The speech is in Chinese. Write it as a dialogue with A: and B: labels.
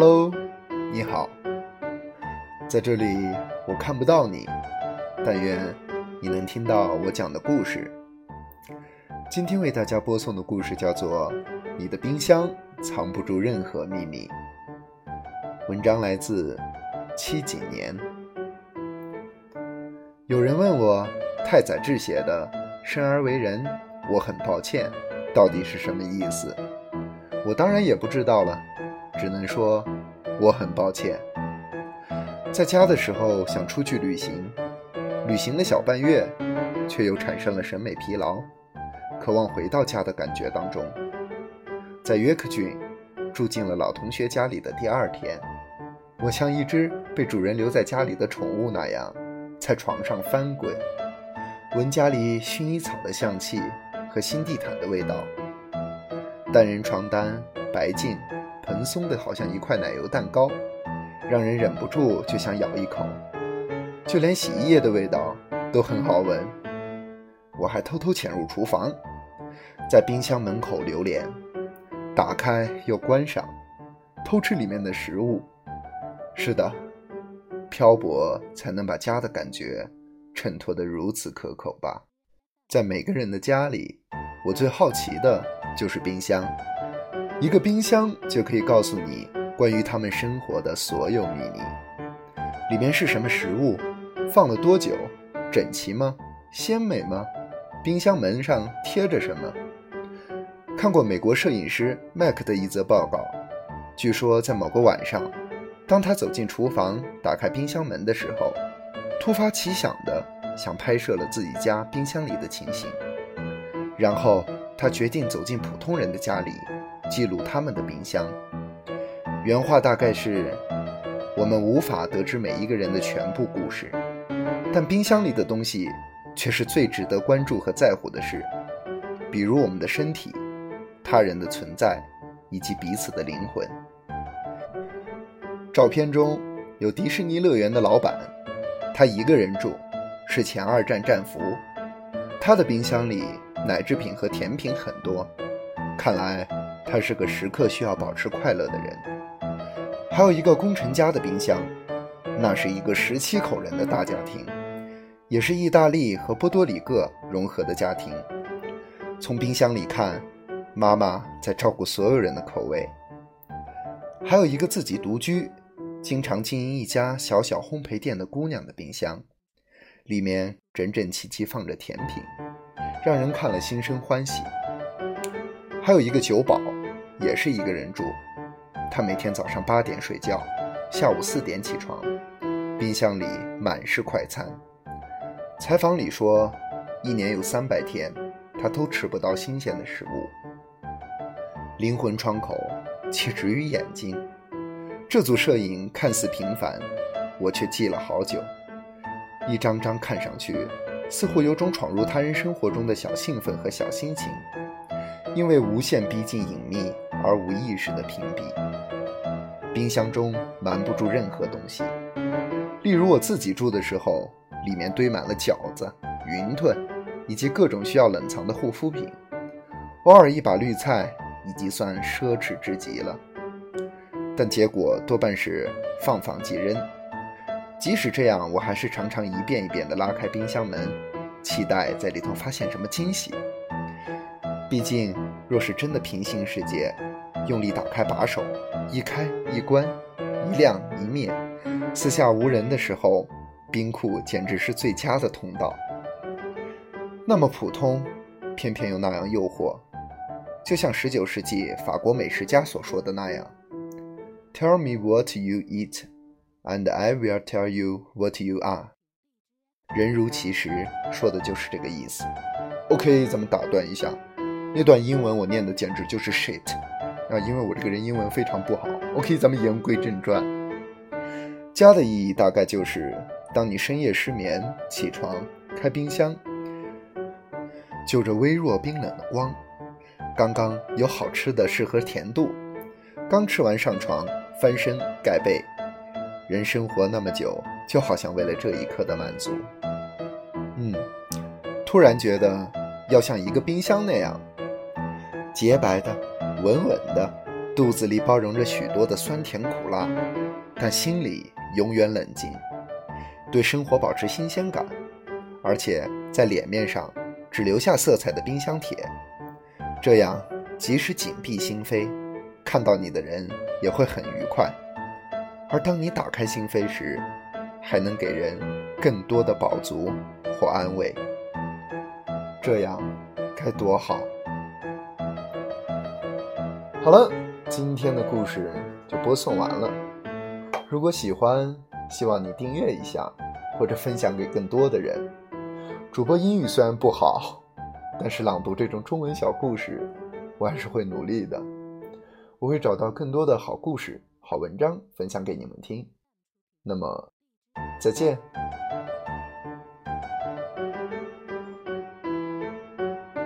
A: Hello，你好，在这里我看不到你，但愿你能听到我讲的故事。今天为大家播送的故事叫做《你的冰箱藏不住任何秘密》。文章来自七几年。有人问我，太宰治写的“生而为人，我很抱歉”到底是什么意思？我当然也不知道了，只能说我很抱歉。在家的时候想出去旅行，旅行了小半月，却又产生了审美疲劳。渴望回到家的感觉当中，在约克郡住进了老同学家里的第二天，我像一只被主人留在家里的宠物那样，在床上翻滚，闻家里薰衣草的香气和新地毯的味道，单人床单白净蓬松的，好像一块奶油蛋糕，让人忍不住就想咬一口。就连洗衣液的味道都很好闻。我还偷偷潜入厨房。在冰箱门口流连，打开又关上，偷吃里面的食物。是的，漂泊才能把家的感觉衬托得如此可口吧？在每个人的家里，我最好奇的就是冰箱。一个冰箱就可以告诉你关于他们生活的所有秘密。里面是什么食物？放了多久？整齐吗？鲜美吗？冰箱门上贴着什么？看过美国摄影师麦克的一则报告，据说在某个晚上，当他走进厨房打开冰箱门的时候，突发奇想的想拍摄了自己家冰箱里的情形，然后他决定走进普通人的家里，记录他们的冰箱。原话大概是：我们无法得知每一个人的全部故事，但冰箱里的东西却是最值得关注和在乎的事，比如我们的身体。他人的存在，以及彼此的灵魂。照片中有迪士尼乐园的老板，他一个人住，是前二战战俘。他的冰箱里奶制品和甜品很多，看来他是个时刻需要保持快乐的人。还有一个工程家的冰箱，那是一个十七口人的大家庭，也是意大利和波多黎各融合的家庭。从冰箱里看。妈妈在照顾所有人的口味，还有一个自己独居、经常经营一家小小烘焙店的姑娘的冰箱，里面整整齐齐放着甜品，让人看了心生欢喜。还有一个酒保，也是一个人住，他每天早上八点睡觉，下午四点起床，冰箱里满是快餐。采访里说，一年有三百天，他都吃不到新鲜的食物。灵魂窗口，岂止于眼睛。这组摄影看似平凡，我却记了好久。一张张看上去，似乎有种闯入他人生活中的小兴奋和小心情，因为无限逼近隐秘而无意识的屏蔽。冰箱中瞒不住任何东西，例如我自己住的时候，里面堆满了饺子、云吞，以及各种需要冷藏的护肤品，偶尔一把绿菜。已经算奢侈之极了，但结果多半是放放即扔。即使这样，我还是常常一遍一遍地拉开冰箱门，期待在里头发现什么惊喜。毕竟，若是真的平行世界，用力打开把手，一开一关，一亮一灭，四下无人的时候，冰库简直是最佳的通道。那么普通，偏偏又那样诱惑。就像十九世纪法国美食家所说的那样：“Tell me what you eat, and I will tell you what you are。”人如其实，说的就是这个意思。OK，咱们打断一下，那段英文我念的简直就是 shit 啊！因为我这个人英文非常不好。OK，咱们言归正传。家的意义大概就是：当你深夜失眠，起床开冰箱，就着微弱冰冷的光。刚刚有好吃的，适合甜度。刚吃完上床，翻身盖被。人生活那么久，就好像为了这一刻的满足。嗯，突然觉得要像一个冰箱那样，洁白的、稳稳的、肚子里包容着许多的酸甜苦辣，但心里永远冷静，对生活保持新鲜感，而且在脸面上只留下色彩的冰箱铁。这样，即使紧闭心扉，看到你的人也会很愉快。而当你打开心扉时，还能给人更多的饱足或安慰。这样该多好！好了，今天的故事就播送完了。如果喜欢，希望你订阅一下，或者分享给更多的人。主播英语虽然不好，但是朗读这种中文小故事，我还是会努力的。我会找到更多的好故事、好文章分享给你们听。那么，再见。